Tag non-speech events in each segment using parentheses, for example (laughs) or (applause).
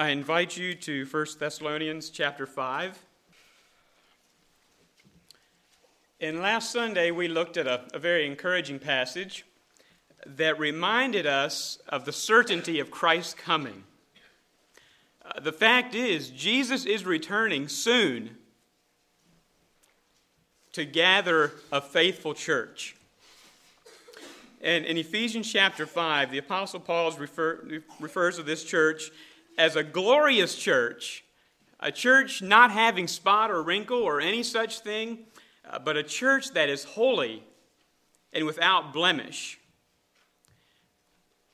I invite you to 1 Thessalonians chapter 5. And last Sunday, we looked at a, a very encouraging passage that reminded us of the certainty of Christ's coming. Uh, the fact is, Jesus is returning soon to gather a faithful church. And in Ephesians chapter 5, the Apostle Paul refer, refers to this church as a glorious church, a church not having spot or wrinkle or any such thing, uh, but a church that is holy and without blemish.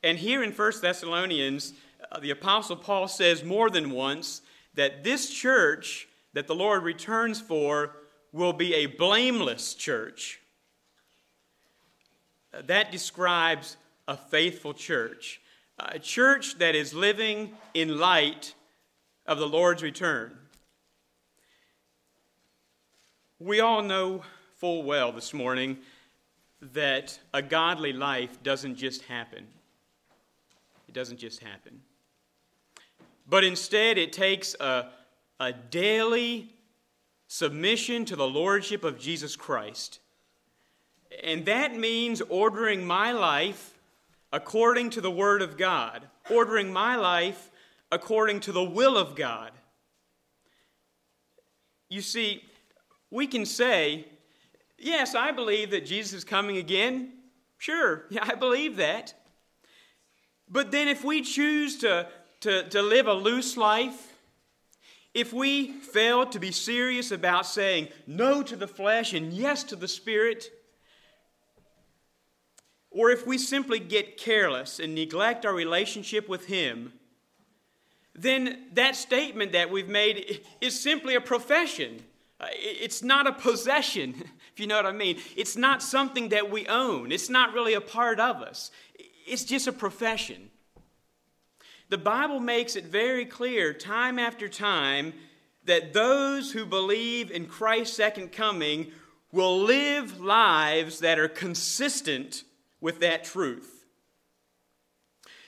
And here in 1 Thessalonians, uh, the Apostle Paul says more than once that this church that the Lord returns for will be a blameless church. Uh, that describes a faithful church, a church that is living in light of the Lord's return. We all know full well this morning that a godly life doesn't just happen. It doesn't just happen. But instead, it takes a, a daily submission to the Lordship of Jesus Christ. And that means ordering my life according to the Word of God, ordering my life according to the will of God. You see, we can say, Yes, I believe that Jesus is coming again. Sure, (laughs) yeah, I believe that. But then if we choose to, to, to live a loose life, if we fail to be serious about saying no to the flesh and yes to the spirit, or if we simply get careless and neglect our relationship with Him, then that statement that we've made is simply a profession. It's not a possession, (laughs) if you know what I mean. It's not something that we own. It's not really a part of us. It's just a profession. The Bible makes it very clear, time after time, that those who believe in Christ's second coming will live lives that are consistent with that truth.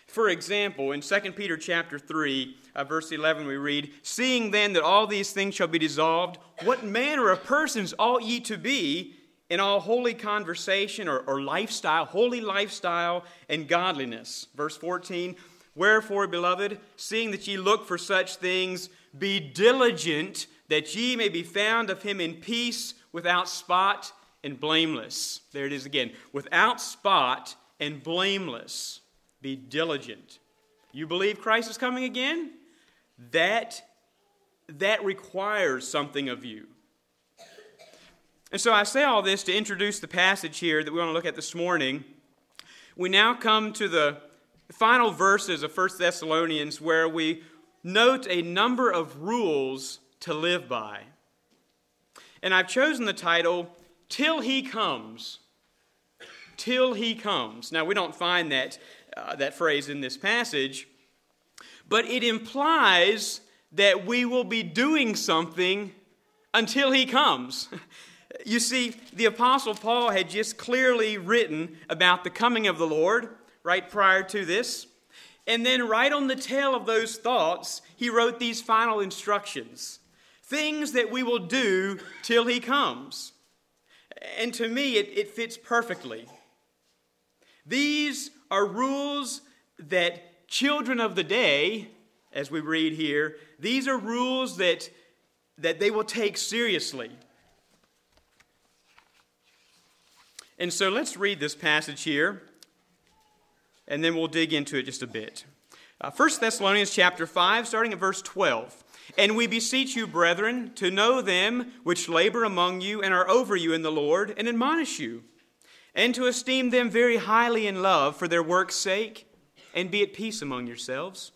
For example, in 2 Peter chapter 3, uh, verse 11, we read, Seeing then that all these things shall be dissolved, what manner of persons ought ye to be in all holy conversation or, or lifestyle, holy lifestyle and godliness? Verse 14, Wherefore, beloved, seeing that ye look for such things, be diligent that ye may be found of him in peace, without spot and blameless. There it is again, without spot and blameless. Be diligent. You believe Christ is coming again? That, that requires something of you. And so I say all this to introduce the passage here that we want to look at this morning. We now come to the final verses of 1 Thessalonians where we note a number of rules to live by. And I've chosen the title, Till He Comes. Till He Comes. Now, we don't find that uh, that phrase in this passage, but it implies that we will be doing something until he comes. (laughs) You see, the Apostle Paul had just clearly written about the coming of the Lord right prior to this. And then, right on the tail of those thoughts, he wrote these final instructions things that we will do till he comes. And to me, it, it fits perfectly. These are rules that children of the day, as we read here, these are rules that, that they will take seriously. And so let's read this passage here, and then we'll dig into it just a bit. Uh, 1 Thessalonians chapter 5, starting at verse 12. And we beseech you, brethren, to know them which labor among you and are over you in the Lord, and admonish you and to esteem them very highly in love for their work's sake, and be at peace among yourselves.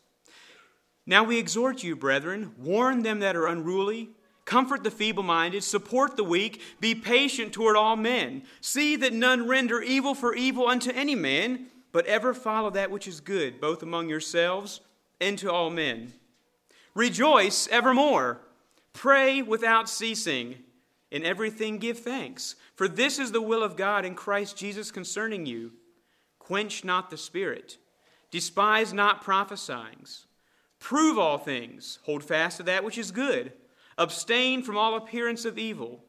Now we exhort you, brethren, warn them that are unruly, comfort the feeble minded, support the weak, be patient toward all men. See that none render evil for evil unto any man, but ever follow that which is good, both among yourselves and to all men. Rejoice evermore, pray without ceasing, in everything give thanks for this is the will of God in Christ Jesus concerning you. Quench not the spirit, despise not prophesying. Prove all things, hold fast to that which is good, abstain from all appearance of evil.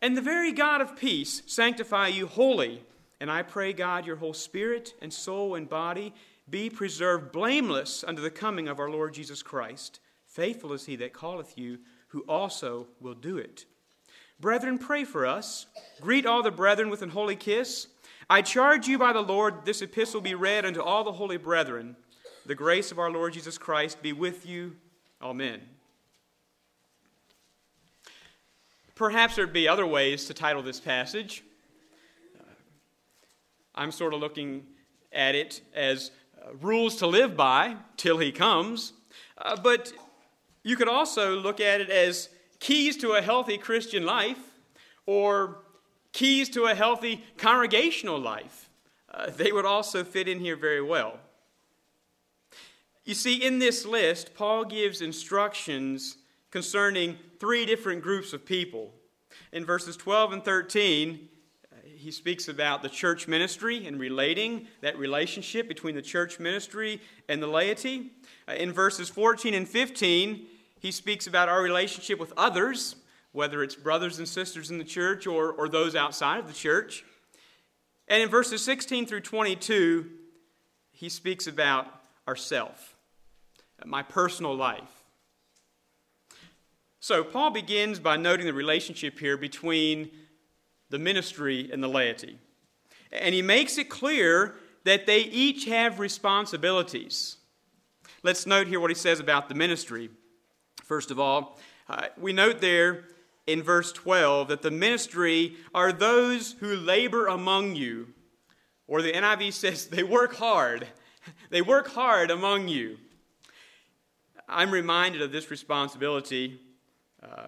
And the very God of peace sanctify you wholly. And I pray, God, your whole spirit and soul and body be preserved blameless unto the coming of our Lord Jesus Christ. Faithful is he that calleth you, who also will do it. Brethren, pray for us. Greet all the brethren with an holy kiss. I charge you by the Lord, this epistle be read unto all the holy brethren. The grace of our Lord Jesus Christ be with you. Amen. Perhaps there'd be other ways to title this passage. I'm sort of looking at it as rules to live by till he comes. Uh, but you could also look at it as keys to a healthy Christian life or keys to a healthy congregational life. Uh, they would also fit in here very well. You see, in this list, Paul gives instructions concerning three different groups of people. In verses 12 and 13, uh, he speaks about the church ministry and relating that relationship between the church ministry and the laity. Uh, in verses 14 and 15, he speaks about our relationship with others, whether it's brothers and sisters in the church or, or those outside of the church. And in verses 16 through 22, he speaks about ourself, my personal life. So, Paul begins by noting the relationship here between the ministry and the laity. And he makes it clear that they each have responsibilities. Let's note here what he says about the ministry. First of all, uh, we note there in verse 12 that the ministry are those who labor among you. Or the NIV (laughs) says they work hard. They work hard among you. I'm reminded of this responsibility uh,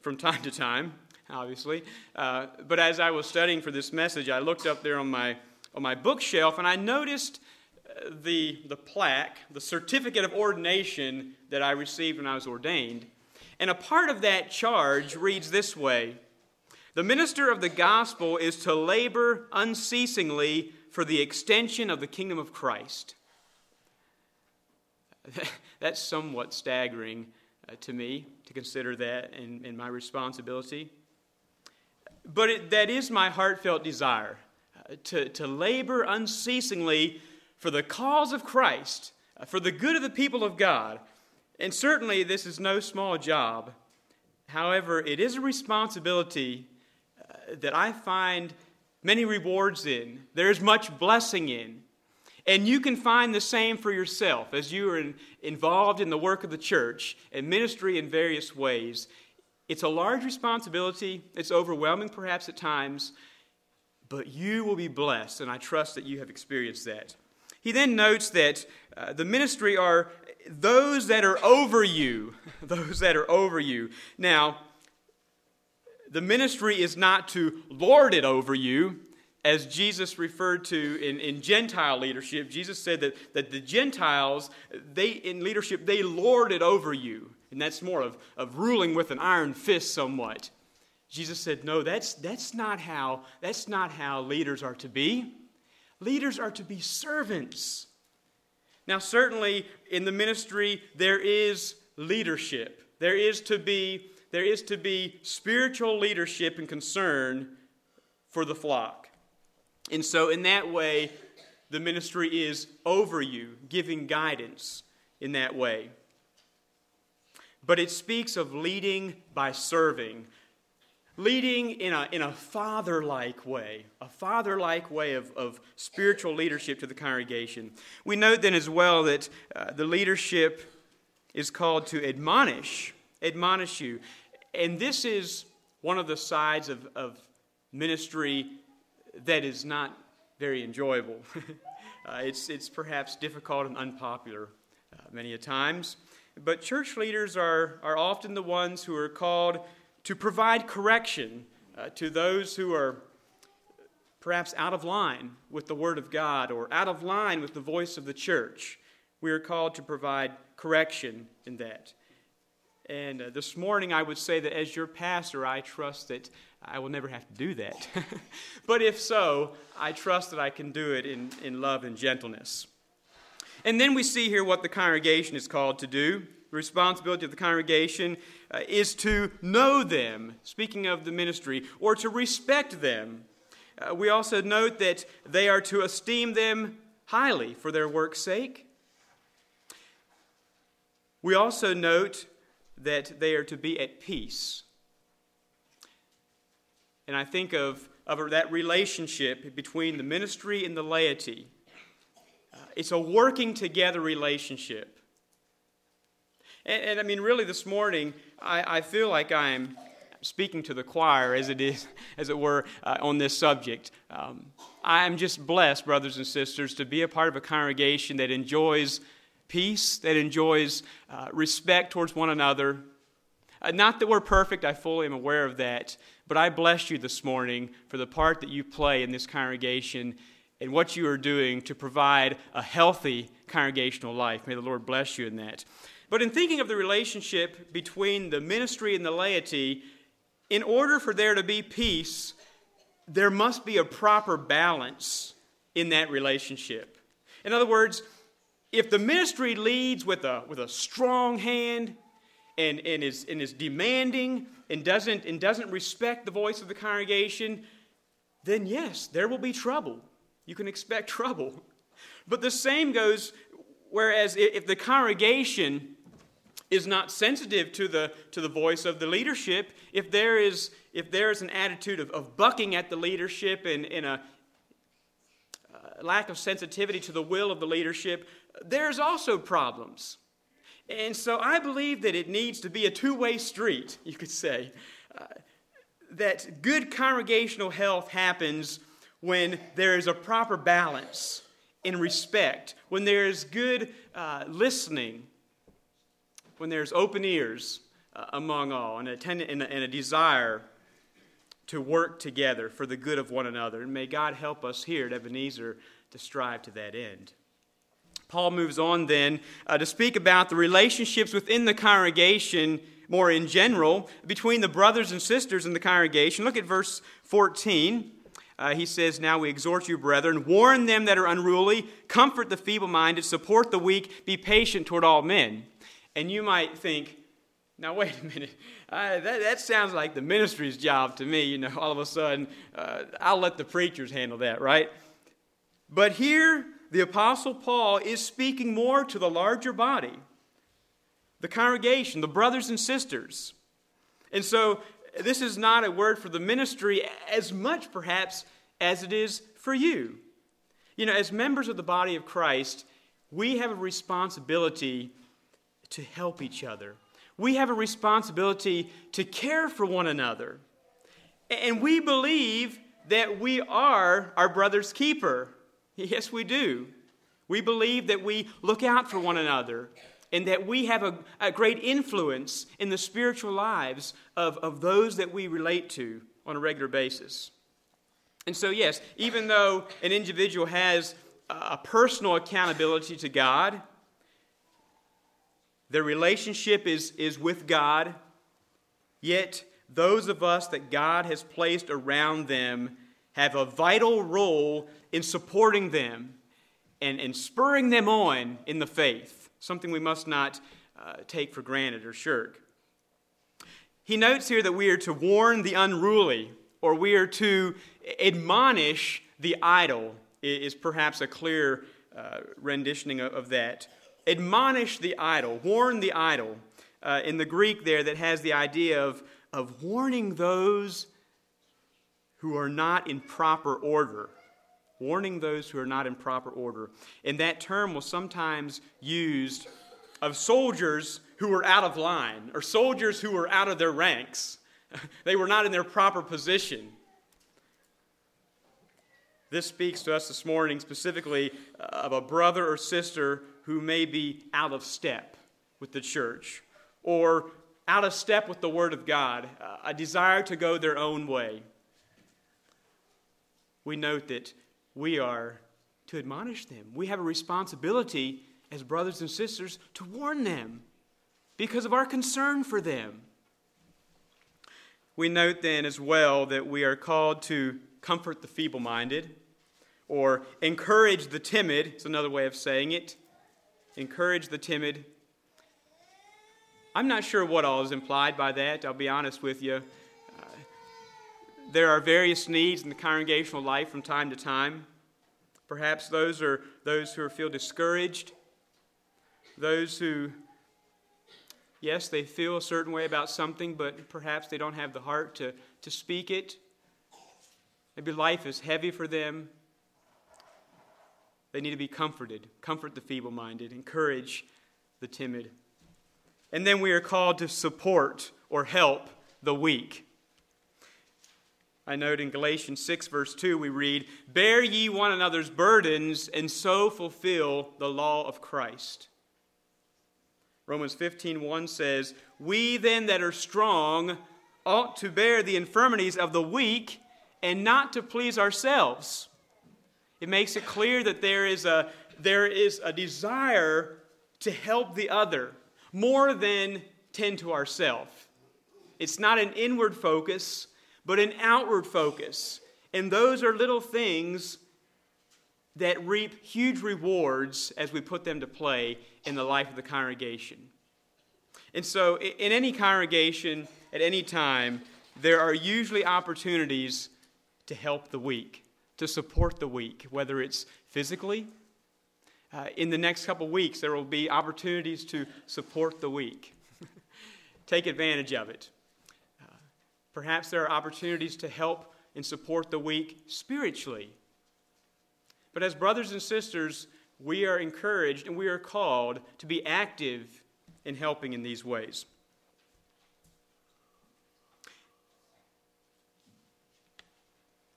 from time to time, obviously. Uh, but as I was studying for this message, I looked up there on my, on my bookshelf and I noticed uh, the, the plaque, the certificate of ordination that I received when I was ordained. And a part of that charge reads this way The minister of the gospel is to labor unceasingly for the extension of the kingdom of Christ. (laughs) That's somewhat staggering uh, to me to consider that in, in my responsibility. But it, that is my heartfelt desire uh, to, to labor unceasingly for the cause of Christ, uh, for the good of the people of God, and certainly, this is no small job. However, it is a responsibility uh, that I find many rewards in, there's much blessing in. And you can find the same for yourself as you are in, involved in the work of the church and ministry in various ways. It's a large responsibility, it's overwhelming perhaps at times, but you will be blessed, and I trust that you have experienced that. He then notes that uh, the ministry are those that are over you. (laughs) Those that are over you. Now, the ministry is not to lord it over you, as Jesus referred to in, in Gentile leadership. Jesus said that, that the Gentiles, they in leadership, they lord it over you. And that's more of, of ruling with an iron fist somewhat. Jesus said, No, that's, that's, not how, that's not how leaders are to be. Leaders are to be servants. Now, certainly in the ministry, there is leadership. There is to be, there is to be spiritual leadership and concern for the flock. And so, in that way, the ministry is over you, giving guidance in that way. But it speaks of leading by serving, leading in a, in a father like way, a father like way of, of spiritual leadership to the congregation. We note then as well that uh, the leadership is called to admonish, admonish you. And this is one of the sides of, of ministry that is not very enjoyable. (laughs) uh, it's, it's perhaps difficult and unpopular uh, many a times. But church leaders are, are often the ones who are called to provide correction uh, to those who are perhaps out of line with the Word of God or out of line with the voice of the church. We are called to provide correction in that. And uh, this morning, I would say that as your pastor, I trust that I will never have to do that. (laughs) but if so, I trust that I can do it in, in love and gentleness. And then we see here what the congregation is called to do. The responsibility of the congregation uh, is to know them, speaking of the ministry, or to respect them. Uh, we also note that they are to esteem them highly for their work's sake. We also note that they are to be at peace. And I think of, of that relationship between the ministry and the laity. It's a working together relationship. And, and, I mean, really, this morning, I, I feel like I'm speaking to the choir, as it is, (laughs) as it were, uh, on this subject. Um, I'm just blessed, brothers and sisters, to be a part of a congregation that enjoys peace, that enjoys uh, respect towards one another. Uh, not that we're perfect, I fully am aware of that, but I bless you this morning for the part that you play in this congregation and what you are doing to provide a healthy congregational life. May the Lord bless you in that. But in thinking of the relationship between the ministry and the laity, in order for there to be peace, there must be a proper balance in that relationship. In other words, if the ministry leads with a, with a strong hand and, and, is, and is demanding and doesn't, and doesn't respect the voice of the congregation, then yes, there will be trouble. You can expect (laughs) trouble. But the same goes, whereas if the congregation is not sensitive to the, to the voice of the leadership, if there is, if there is an attitude of, of bucking at the leadership and, and a uh, lack of sensitivity to the will of the leadership, there's also problems. And so I believe that it needs to be a two way street, (laughs) you could say. Uh, that good congregational health happens when there is a proper balance in respect, when there is good uh, listening, when there's open ears uh, among all, and a, ten- and, a, and a desire to work together for the good of one another. And may God help us here at Ebenezer to strive to that end. Paul moves on then uh, to speak about the relationships within the congregation more in general between the brothers and sisters in the congregation. Look at verse 14. Uh, he says, Now we exhort you, brethren, warn them that are unruly, comfort the feeble minded, support the weak, be patient toward all men. And you might think, now wait a minute, uh, that, that sounds like the ministry's job to me. You know, all of a sudden, uh, I'll let the preachers handle that, right? But here, the Apostle Paul is speaking more to the larger body, the congregation, the brothers and sisters. And so, this is not a word for the ministry as much, perhaps, as it is for you. You know, as members of the body of Christ, we have a responsibility to help each other. We have a responsibility to care for one another. And we believe that we are our brother's keeper. Yes, we do. We believe that we look out for one another and that we have a, a great influence in the spiritual lives of, of those that we relate to on a regular basis. And so, yes, even though an individual has a personal accountability to God, their relationship is, is with God, yet those of us that God has placed around them have a vital role in supporting them and, and spurring them on in the faith, something we must not uh, take for granted or shirk. He notes here that we are to warn the unruly, or we are to admonish the idle, is perhaps a clear uh, renditioning of, that. Admonish the idle, warn the idle. Uh, in the Greek, there, that has the idea of, of warning those who are not in proper order warning those who are not in proper order. And that term was sometimes used of soldiers who were out of line or soldiers who were out of their ranks. (laughs) they were not in their proper position. This speaks to us this morning specifically uh, of a brother or sister who may be out of step with the church or out of step with the Word of God, uh, a desire to go their own way. We note that we are to admonish them. We have a responsibility as brothers and sisters to warn them because of our concern for them. We note then as well that we are called to comfort the feeble minded or encourage the timid, it's another way of saying it. encourage the timid. I'm not sure what all is implied by that, I'll be honest with you. There are various needs in the congregational life from time to time. Perhaps those are those who feel discouraged, those who, yes, they feel a certain way about something, but perhaps they don't have the heart to, to speak it. Maybe life is heavy for them. They need to be comforted. Comfort the feeble minded, encourage the timid. And then we are called to support or help the weak. I note in Galatians 6, verse 2, we read, Bear ye one another's burdens, and so fulfill the law of Christ. Romans 15, 1 says, We then that are strong ought to bear the infirmities of the weak and not to please ourselves. It makes it clear that there is a, there is a desire to help the other more than tend to ourselves. It's not an inward focus, but an outward focus. And those are little things that reap huge rewards as we put them to play in the life of the congregation. And so, in any congregation, at any time, there are usually opportunities to help the weak, to support the weak, whether it's physically. Uh, in the next couple weeks, there will be opportunities to support the weak. (laughs) Take advantage of it. Perhaps there are opportunities to help and support the weak spiritually. But as brothers and sisters, we are encouraged and we are called to be active in helping in these ways.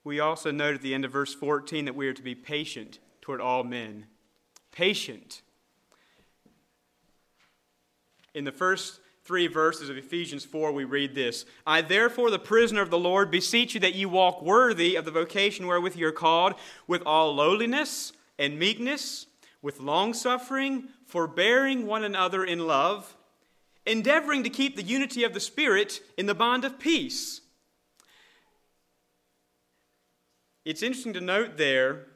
We also note at the end of verse 14 that we are to be patient toward all men. Patient. In the first three verses of Ephesians 4, we read this I, therefore, the prisoner of the Lord, beseech you that you walk worthy of the vocation wherewith you are called, with all lowliness and meekness, with longsuffering, forbearing one another in love, endeavoring to keep the unity of the Spirit in the bond of peace. It's interesting to note there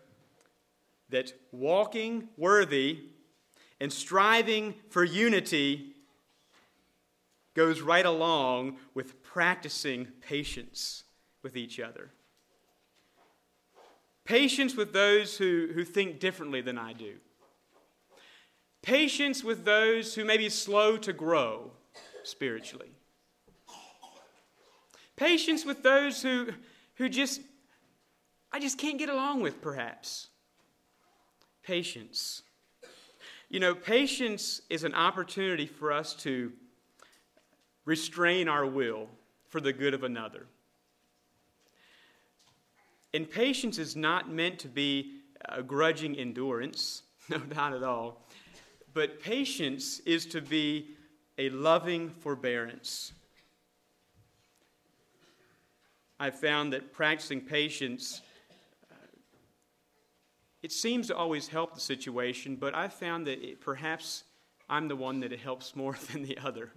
that walking worthy and striving for unity goes right along with practicing patience with each other. Patience with those who, who think differently than I do. Patience with those who may be slow to grow spiritually. Patience with those who, who just I just can't get along with, perhaps. Patience. You know, patience is an opportunity for us to restrain our will for the good of another. And patience is not meant to be a grudging endurance, (laughs) no, not at all. But patience is to be a loving forbearance. I've found that practicing patience uh, it seems to always help the situation, but I've found that it, perhaps I'm the one that it helps more (laughs) than the other.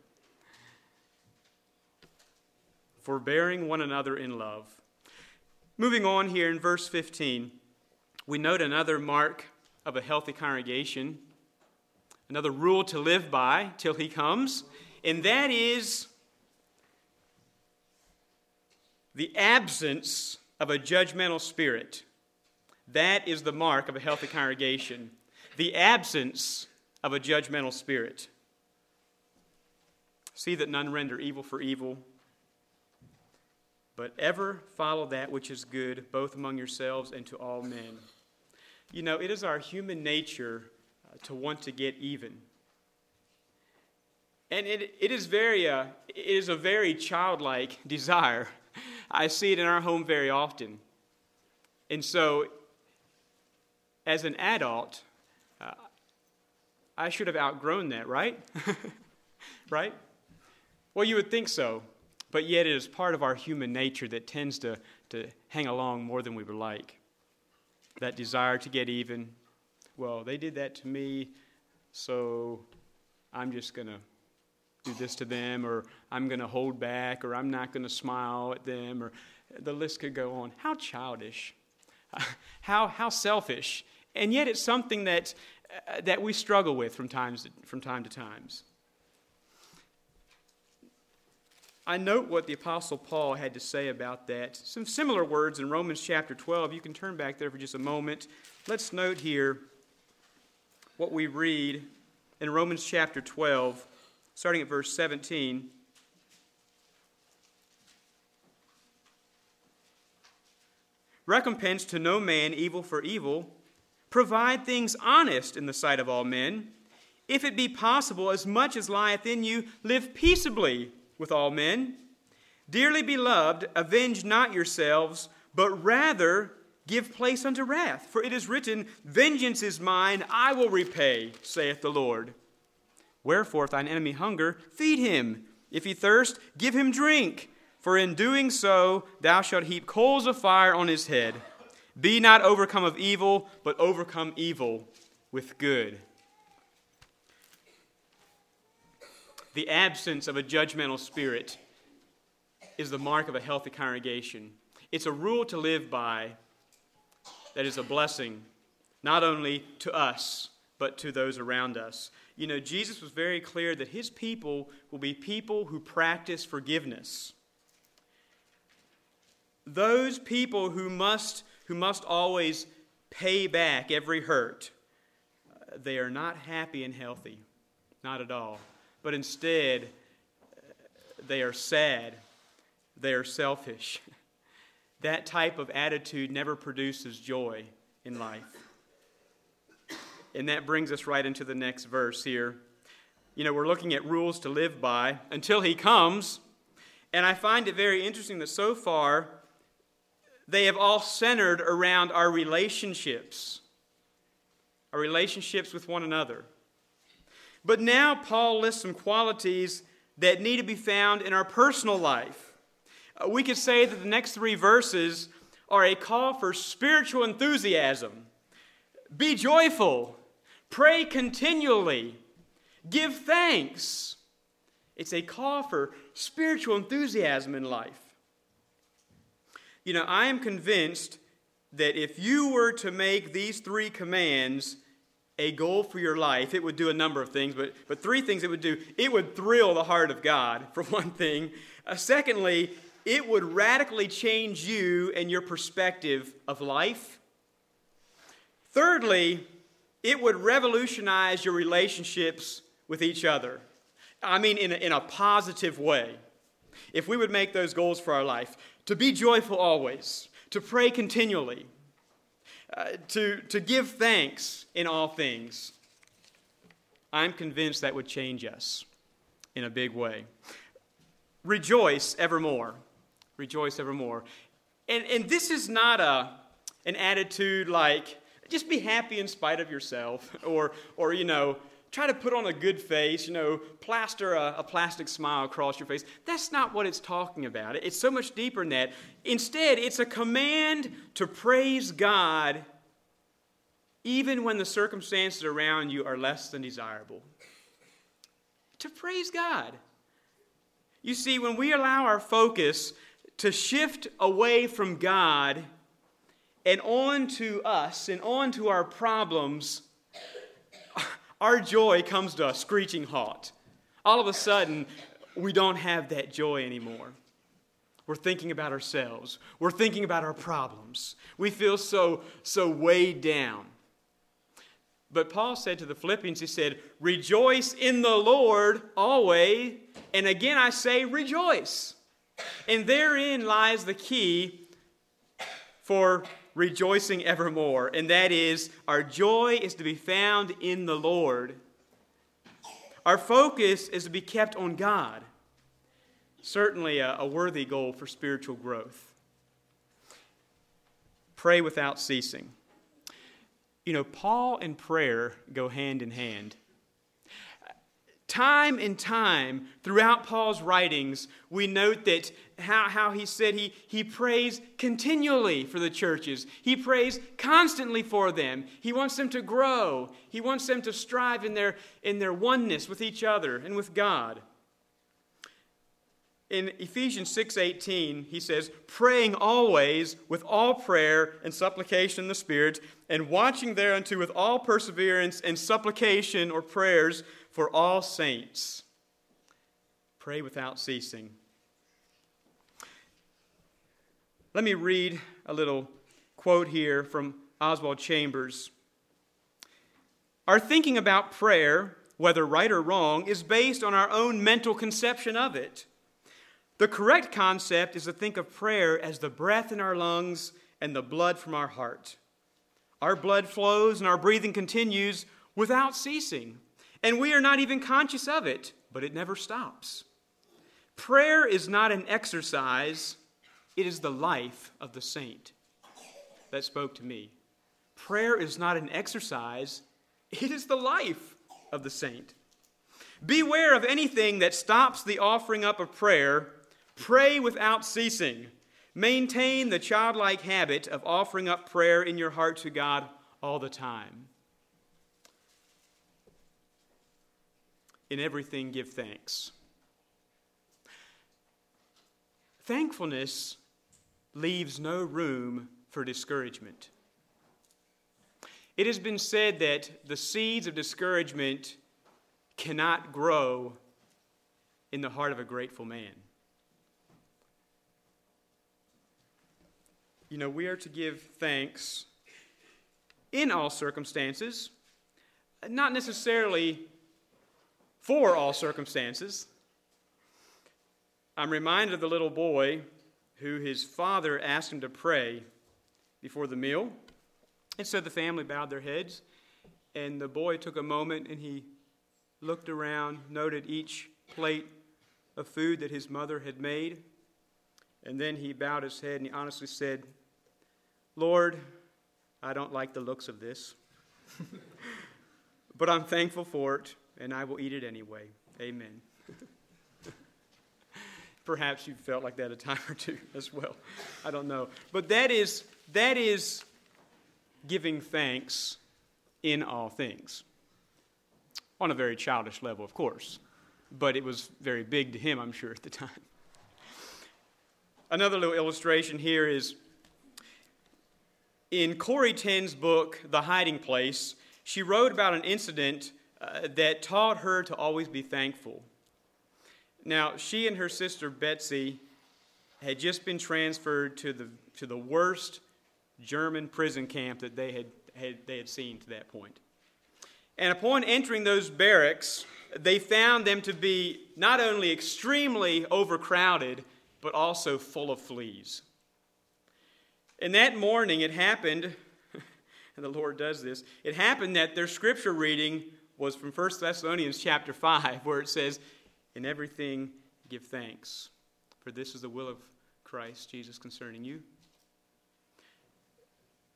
Forbearing one another in love. Moving on here in verse 15, we note another mark of a healthy congregation, another rule to live by till he comes, and that is the absence of a judgmental spirit. That is the mark of a healthy congregation the absence of a judgmental spirit. See that none render evil for evil, but ever follow that which is good, both among yourselves and to all men. You know, it is our human nature uh, to want to get even. And it, it, is very, uh, it is a very childlike (laughs) desire. I see it in our home very often. And so as an adult, uh, I should have outgrown that, right? (laughs) right? Well, you would think so, but yet it is part of our human nature that tends to, to hang along more than we would like. That desire to get even. Well, they did that to me, so I'm just going to do this to them, or I'm going to hold back, or I'm not going to smile at them, or the list could go on. How childish. (laughs) How, how selfish. And yet it's something that uh, that we struggle with from, times from time to times. I note what the Apostle Paul had to say about that. Some similar words in Romans chapter 12. You can turn back there for just a moment. Let's note here what we read in Romans chapter 12, starting at verse 17. Recompense to no man evil for evil. Provide things honest in the sight of all men. If it be possible, as much as lieth in you, live peaceably with all men. Dearly beloved, avenge not yourselves, but rather give place unto wrath. For it is written, Vengeance is mine, I will repay, saith the Lord. Wherefore, if thine enemy hunger, feed him. If he thirst, give him drink. For in doing so, thou shalt heap coals of fire on his head. Be not overcome of evil, but overcome evil with good. The absence of a judgmental spirit is the mark of a healthy congregation. It's a rule to live by that is a blessing, not only to us, but to those around us. You know, Jesus was very clear that his people will be people who practice forgiveness. Those people who must, who must always pay back every hurt, uh, they are not happy and healthy. Not at all but instead they are sad, they are selfish. (laughs) That type of attitude never produces joy in life. And that brings us right into the next verse here. You know, we're looking at rules to live by until he comes. And I find it very interesting that so far they have all centered around our relationships, our relationships with one another. But now Paul lists some qualities that need to be found in our personal life. Uh, we could say that the next three verses are a call for spiritual enthusiasm. Be joyful, pray continually, give thanks. It's a call for spiritual enthusiasm in life. You know, I am convinced that if you were to make these three commands a goal for your life, it would do a number of things, but, but three things it would do. It would thrill the heart of God, for (laughs) one thing. Uh, secondly, it would radically change you and your perspective of life. Thirdly, it would revolutionize your relationships with each other. I mean, in a, in a positive way. If we would make those goals for our life, to be joyful always, to pray continually, uh, to, to give thanks in all things. I'm convinced that would change us in a big way. Rejoice evermore. Rejoice evermore. And, and this is not a, an attitude like, just be happy in spite of yourself, (laughs) or, or you know, try to put on a good face, you know, plaster a, a, plastic smile across your face. That's not what it's talking about. It's so much deeper than that. Instead, it's a command to praise God even when the circumstances around you are less than desirable. To praise God. You see, when we allow our focus to shift away from God and on to us and on to our problems, our joy comes to a screeching halt. All of a sudden, we don't have that joy anymore. We're thinking about ourselves. We're thinking about our problems. We feel so, so weighed down. But Paul said to the Philippians, he said, Rejoice in the Lord always. And again I say, rejoice. And therein lies the key for rejoicing evermore, and that is our joy is to be found in the Lord. Our focus is to be kept on God. Certainly a, a worthy goal for spiritual growth. Pray without ceasing. You know, Paul and prayer go hand in hand. Time and time throughout Paul's writings, we note that how, how he said he, he prays continually for the churches. He prays constantly for them. He wants them to grow. He wants them to strive in their, in their oneness with each other and with God. In Ephesians 6:18, he says, "Praying always with all prayer and supplication in the Spirit, and watching thereunto with all perseverance and supplication or prayers for all saints." Pray without ceasing. Let me read a little quote here from Oswald Chambers. Our thinking about prayer, whether right or wrong, is based on our own mental conception of it. The correct concept is to think of prayer as the breath in our lungs and the blood from our heart. Our blood flows and our breathing continues without ceasing, and we are not even conscious of it, but it never stops. Prayer is not an exercise, it is the life of the saint. That spoke to me. Prayer is not an exercise, it is the life of the saint. Beware of anything that stops the offering up of prayer Pray without ceasing. Maintain the childlike habit of offering up prayer in your heart to God all the time. In everything, give thanks. Thankfulness leaves no room for discouragement. It has been said that the seeds of discouragement cannot grow in the heart of a grateful man. you know, we are to give thanks in all circumstances, not necessarily for all circumstances. I'm reminded of the little boy who his father asked him to pray before the meal. And so the family bowed their heads, and the boy took a moment and he looked around, noted each plate of food that his mother had made, and then he bowed his head and he honestly said, Lord, I don't like the looks of this, (laughs) but I'm thankful for it, and I will eat it anyway. Amen. (laughs) Perhaps you've felt like that a time or two as well. I don't know. But that is, that is giving thanks in all things. On a very childish level, of course, but it was very big to him, I'm sure, at the time. Another little illustration here is in Corrie Ten's book, The Hiding Place, she wrote about an incident uh, that taught her to always be thankful. Now, she and her sister Betsy had just been transferred to the, to the worst German prison camp that they had, had, they had seen to that point. And upon entering those barracks, they found them to be not only extremely overcrowded, but also full of fleas. And that morning it happened, (laughs) and the Lord does this, it happened that their scripture reading was from 1 Thessalonians chapter 5, where it says, In everything give thanks, for this is the will of Christ Jesus concerning you.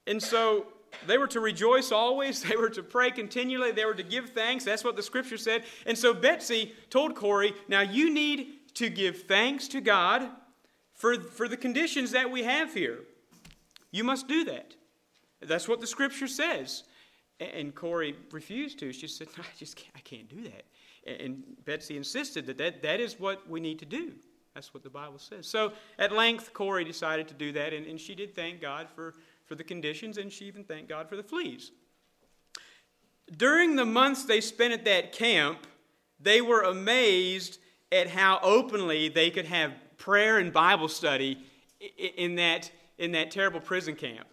And so they were to rejoice always. (laughs) They were to pray continually. They were to give thanks. That's what the scripture said. And so Betsy told Corrie, Now you need to give thanks to God for, for the conditions that we have here. You must do that. That's what the scripture says. And Corrie refused to. She said, (laughs) no, I just can't, I can't do that. And Betsy insisted that, that that is what we need to do. That's what the Bible says. So at length, Corrie decided to do that, and, and she did thank God for, for the conditions, and she even thanked God for the fleas. During the months they spent at that camp, they were amazed at how openly they could have prayer and Bible study in that in that terrible prison camp.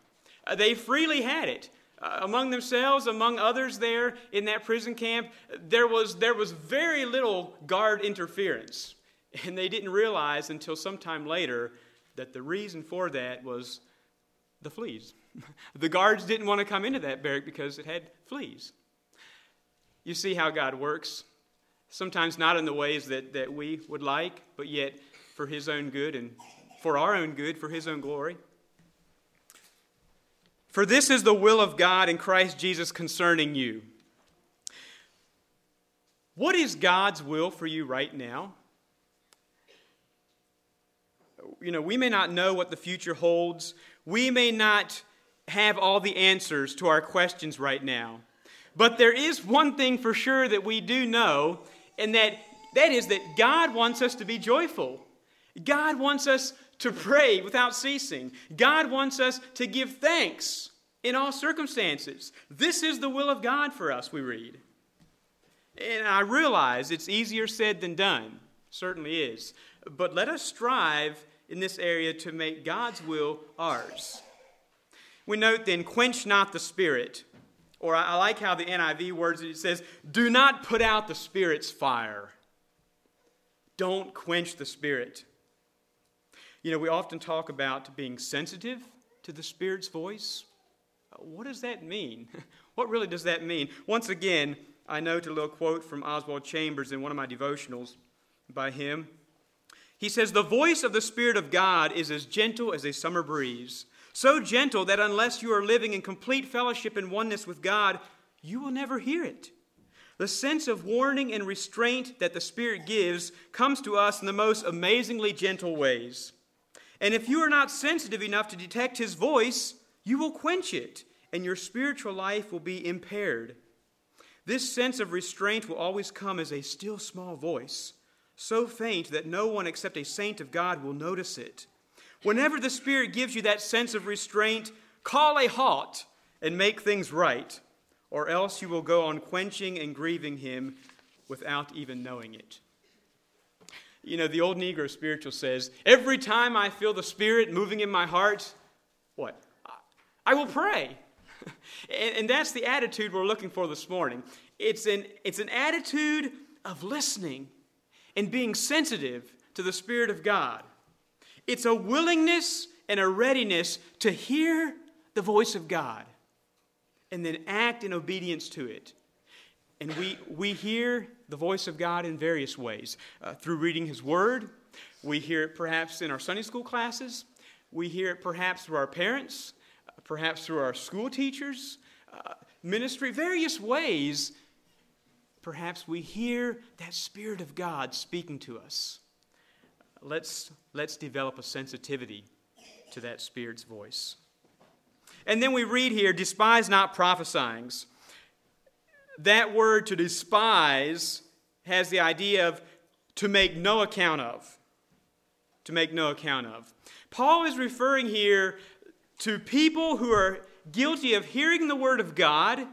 Uh, they freely had it. Uh, among themselves, among others there in that prison camp, there was, there was very little guard interference. (laughs) And they didn't realize until sometime later that the reason for that was the fleas. (laughs) the guards didn't want to come into that barrack because it had fleas. You see how God works. Sometimes not in the ways that, that we would like, but yet for His own good and for our own good, for His own glory. For this is the will of God in Christ Jesus concerning you. What is God's will for you right now? You know, we may not know what the future holds. We may not have all the answers to our questions right now. But there is one thing for sure that we do know, and that, that is that God wants us to be joyful. God wants us to pray without ceasing. God wants us to give thanks in all circumstances. This is the will of God for us, we read. And I realize it's easier said than done, certainly is. But let us strive in this area to make God's will ours. We note then, quench not the spirit. Or I like how the NIV words it, it says, do not put out the spirit's fire. Don't quench the spirit. You know, we often talk about being sensitive to the Spirit's voice. Uh, what does that mean? (laughs) what really does that mean? Once again, I note a little quote from Oswald Chambers in one of my devotionals by him. He says, The voice of the Spirit of God is as gentle as a summer breeze, so gentle that unless you are living in complete fellowship and oneness with God, you will never hear it. The sense of warning and restraint that the Spirit gives comes to us in the most amazingly gentle ways. And if you are not sensitive enough to detect his voice, you will quench it, and your spiritual life will be impaired. This sense of restraint will always come as a still small voice, so faint that no one except a saint of God will notice it. Whenever the Spirit gives you that sense of restraint, call a halt and make things right, or else you will go on quenching and grieving him without even knowing it. You know, the old Negro spiritual says, every time I feel the Spirit moving in my heart, what? I will pray. (laughs) and, and that's the attitude we're looking for this morning. It's an, it's an attitude of listening and being sensitive to the Spirit of God. It's a willingness and a readiness to hear the voice of God and then act in obedience to it. And we, we hear the voice of God in various ways uh, through reading His Word. We hear it perhaps in our Sunday school classes. We hear it perhaps through our parents, uh, perhaps through our school teachers, uh, ministry, various ways. Perhaps we hear that Spirit of God speaking to us. Let's, let's develop a sensitivity to that Spirit's voice. And then we read here, despise not prophesying that word to despise has the idea of to make no account of. To make no account of. Paul is referring here to people who are guilty of hearing the word of God,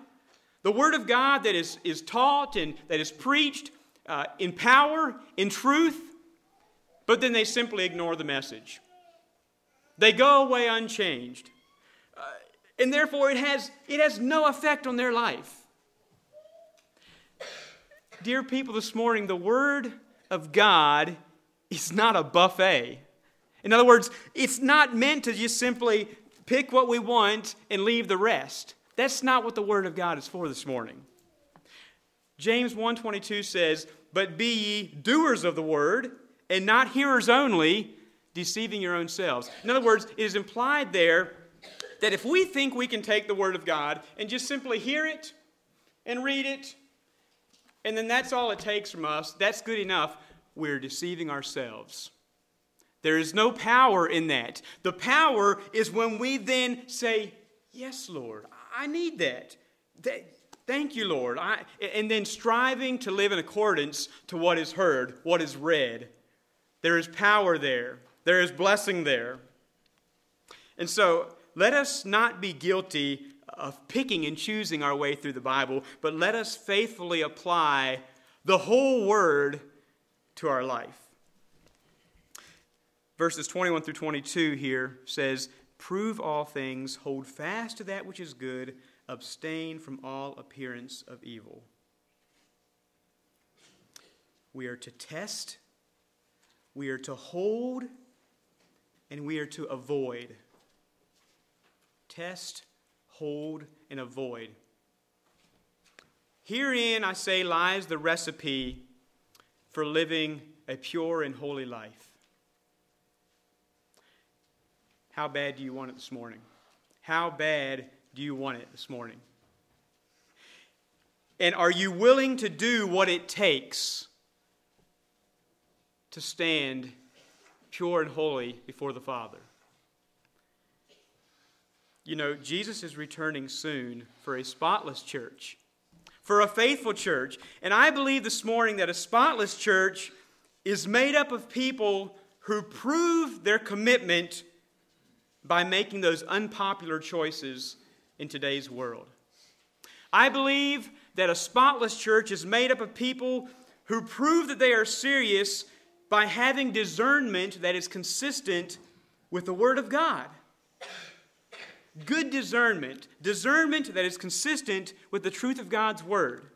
the word of God that is, is taught and that is preached uh, in power, in truth, but then they simply ignore the message. They go away unchanged. Uh, and therefore, it has, it has no effect on their life. Dear people, this morning, the Word of God is not a buffet. In other words, it's not meant to just simply pick what we want and leave the rest. That's not what the Word of God is for this morning. James 1:22 says, "But be ye doers of the word, and not hearers only, deceiving your own selves." In other words, it is implied there that if we think we can take the word of God and just simply hear it and read it and then that's all it takes from us, that's good enough, we're deceiving ourselves. There is no power in that. The power is when we then say, Yes, Lord, I need that. that thank you, Lord. I, and then striving to live in accordance to what is heard, what is read. There is power there, there is blessing there. And so let us not be guilty of picking and choosing our way through the Bible, but let us faithfully apply the whole Word to our life. Verses 21 through 22 here says, Prove all things, hold fast to that which is good, abstain from all appearance of evil. We are to test, we are to hold, and we are to avoid. Test, hold, and avoid. Herein, I say, lies the recipe for living a pure and holy life. How bad do you want it this morning? How bad do you want it this morning? And are you willing to do what it takes to stand pure and holy before the Father? You know, Jesus is returning soon for a spotless church, for a faithful church. And I believe this morning that a spotless church is made up of people who prove their commitment by making those unpopular choices in today's world. I believe that a spotless church is made up of people who prove that they are serious by having discernment that is consistent with the Word of God. Good discernment, discernment that is consistent with the truth of God's Word.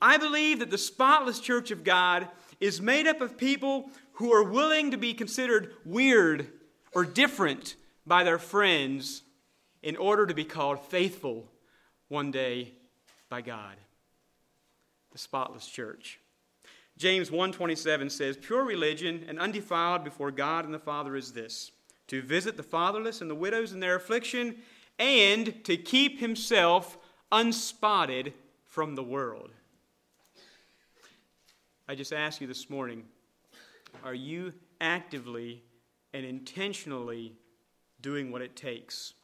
I believe that the spotless church of God is made up of people who are willing to be considered weird or different by their friends in order to be called faithful one day by God. The spotless church. James 1:27 says, "Pure religion and undefiled before God and the Father is this: to visit the fatherless and the widows in their affliction and to keep himself unspotted from the world." I just ask you this morning, are you actively and intentionally doing what it takes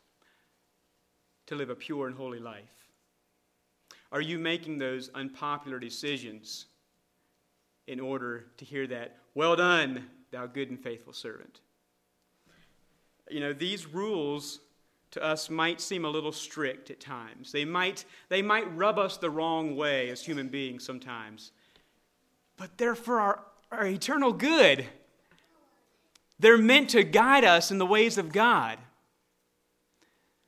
to live a pure and holy life? Are you making those unpopular decisions in order to hear that, well done, thou good and faithful servant? You know, these rules to us might seem a little strict at times. They might, they might rub us the wrong way as human beings sometimes. But they're for our, our eternal good. They're meant to guide us in the ways of God.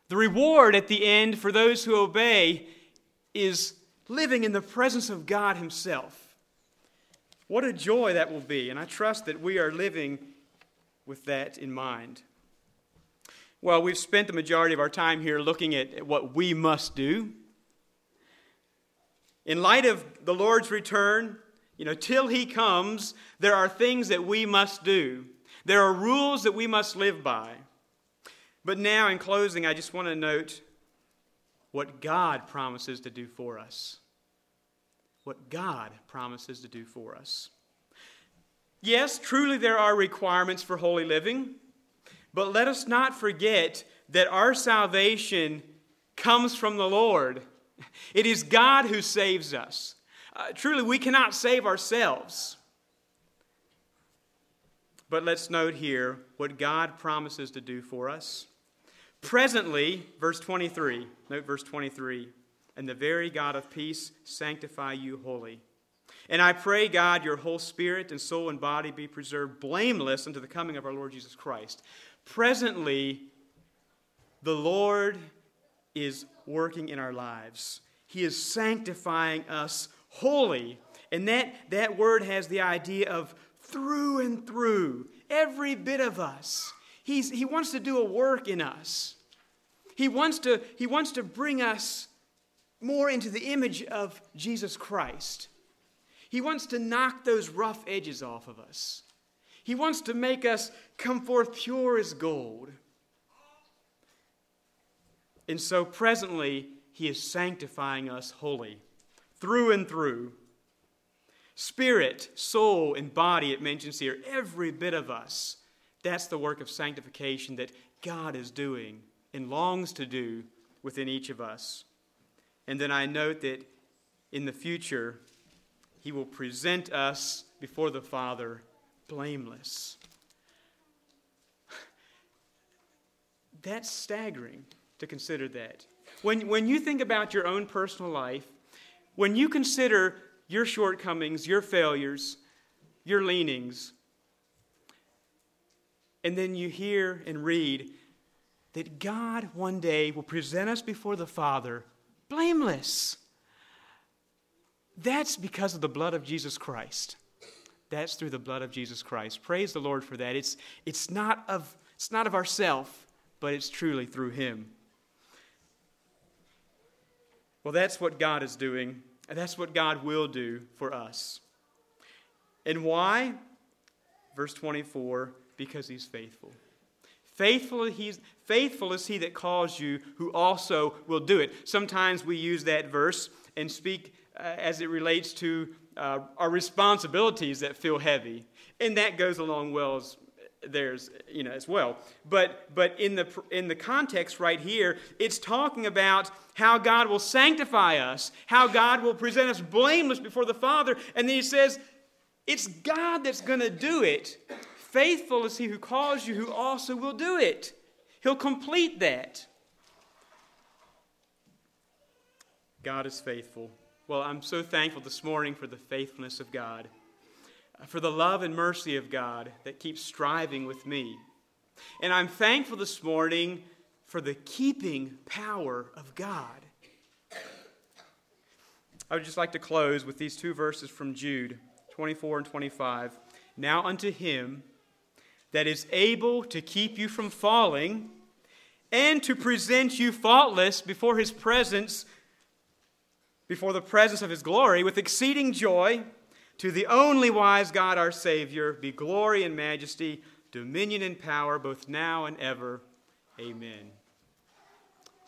The reward at the end for those who obey is living in the presence of God Himself. What a joy that will be, and I trust that we are living with that in mind. Well, we've spent the majority of our time here looking at what we must do. In light of the Lord's return, you know, till He comes, there are things that we must do. There are rules that we must live by. But now, in closing, I just want to note what God promises to do for us. What God promises to do for us. Yes, truly there are requirements for holy living, but let us not forget that our salvation comes from the Lord. It is God who saves us. Uh, truly, we cannot save ourselves. But let's note here what God promises to do for us. Presently, verse 23, note verse 23, and the very God of peace sanctify you wholly. And I pray, God, your whole spirit and soul and body be preserved blameless unto the coming of our Lord Jesus Christ. Presently, the Lord is working in our lives. He is sanctifying us wholly. And that, that word has the idea of through and through, every bit of us. He's, he wants to do a work in us. He wants to, he wants to bring us more into the image of Jesus Christ. He wants to knock those rough edges off of us. He wants to make us come forth pure as gold. And so presently, He is sanctifying us wholly, through and through. Spirit, soul, and body, it mentions here, every bit of us. That's the work of sanctification that God is doing and longs to do within each of us. And then I note that in the future, He will present us before the Father blameless. That's staggering to consider that. When, when you think about your own personal life, when you consider your shortcomings, your failures, your leanings, and then you hear and read that God one day will present us before the Father blameless. That's because of the blood of Jesus Christ. That's through the blood of Jesus Christ. Praise the Lord for that. It's, it's not of, it's not of ourself, but it's truly through Him. Well, that's what God is doing, and that's what God will do for us. And why? Verse 24 because He's faithful. Faithful, he's, faithful is he that calls you, who also will do it. Sometimes we use that verse and speak as it relates to uh, our responsibilities that feel heavy. And that goes along well as theirs, you know, as well. But, but in, the, in the context right here, it's talking about how God will sanctify us, how God will present us blameless before the Father. And then he says, it's God that's going to do it Faithful is he who calls you, who also will do it. He'll complete that. God is faithful. Well, I'm so thankful this morning for the faithfulness of God, uh, for the love and mercy of God that keeps striving with me. And I'm thankful this morning for the keeping power of God. I would just like to close with these two verses from Jude 24 and 25. Now unto him that is able to keep you from falling and to present you faultless before his presence, before the presence of his glory, with exceeding joy, to the only wise God our Savior, be glory and majesty, dominion and power, both now and ever. Amen.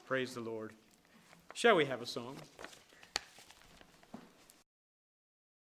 Praise the Lord. Shall we have a song?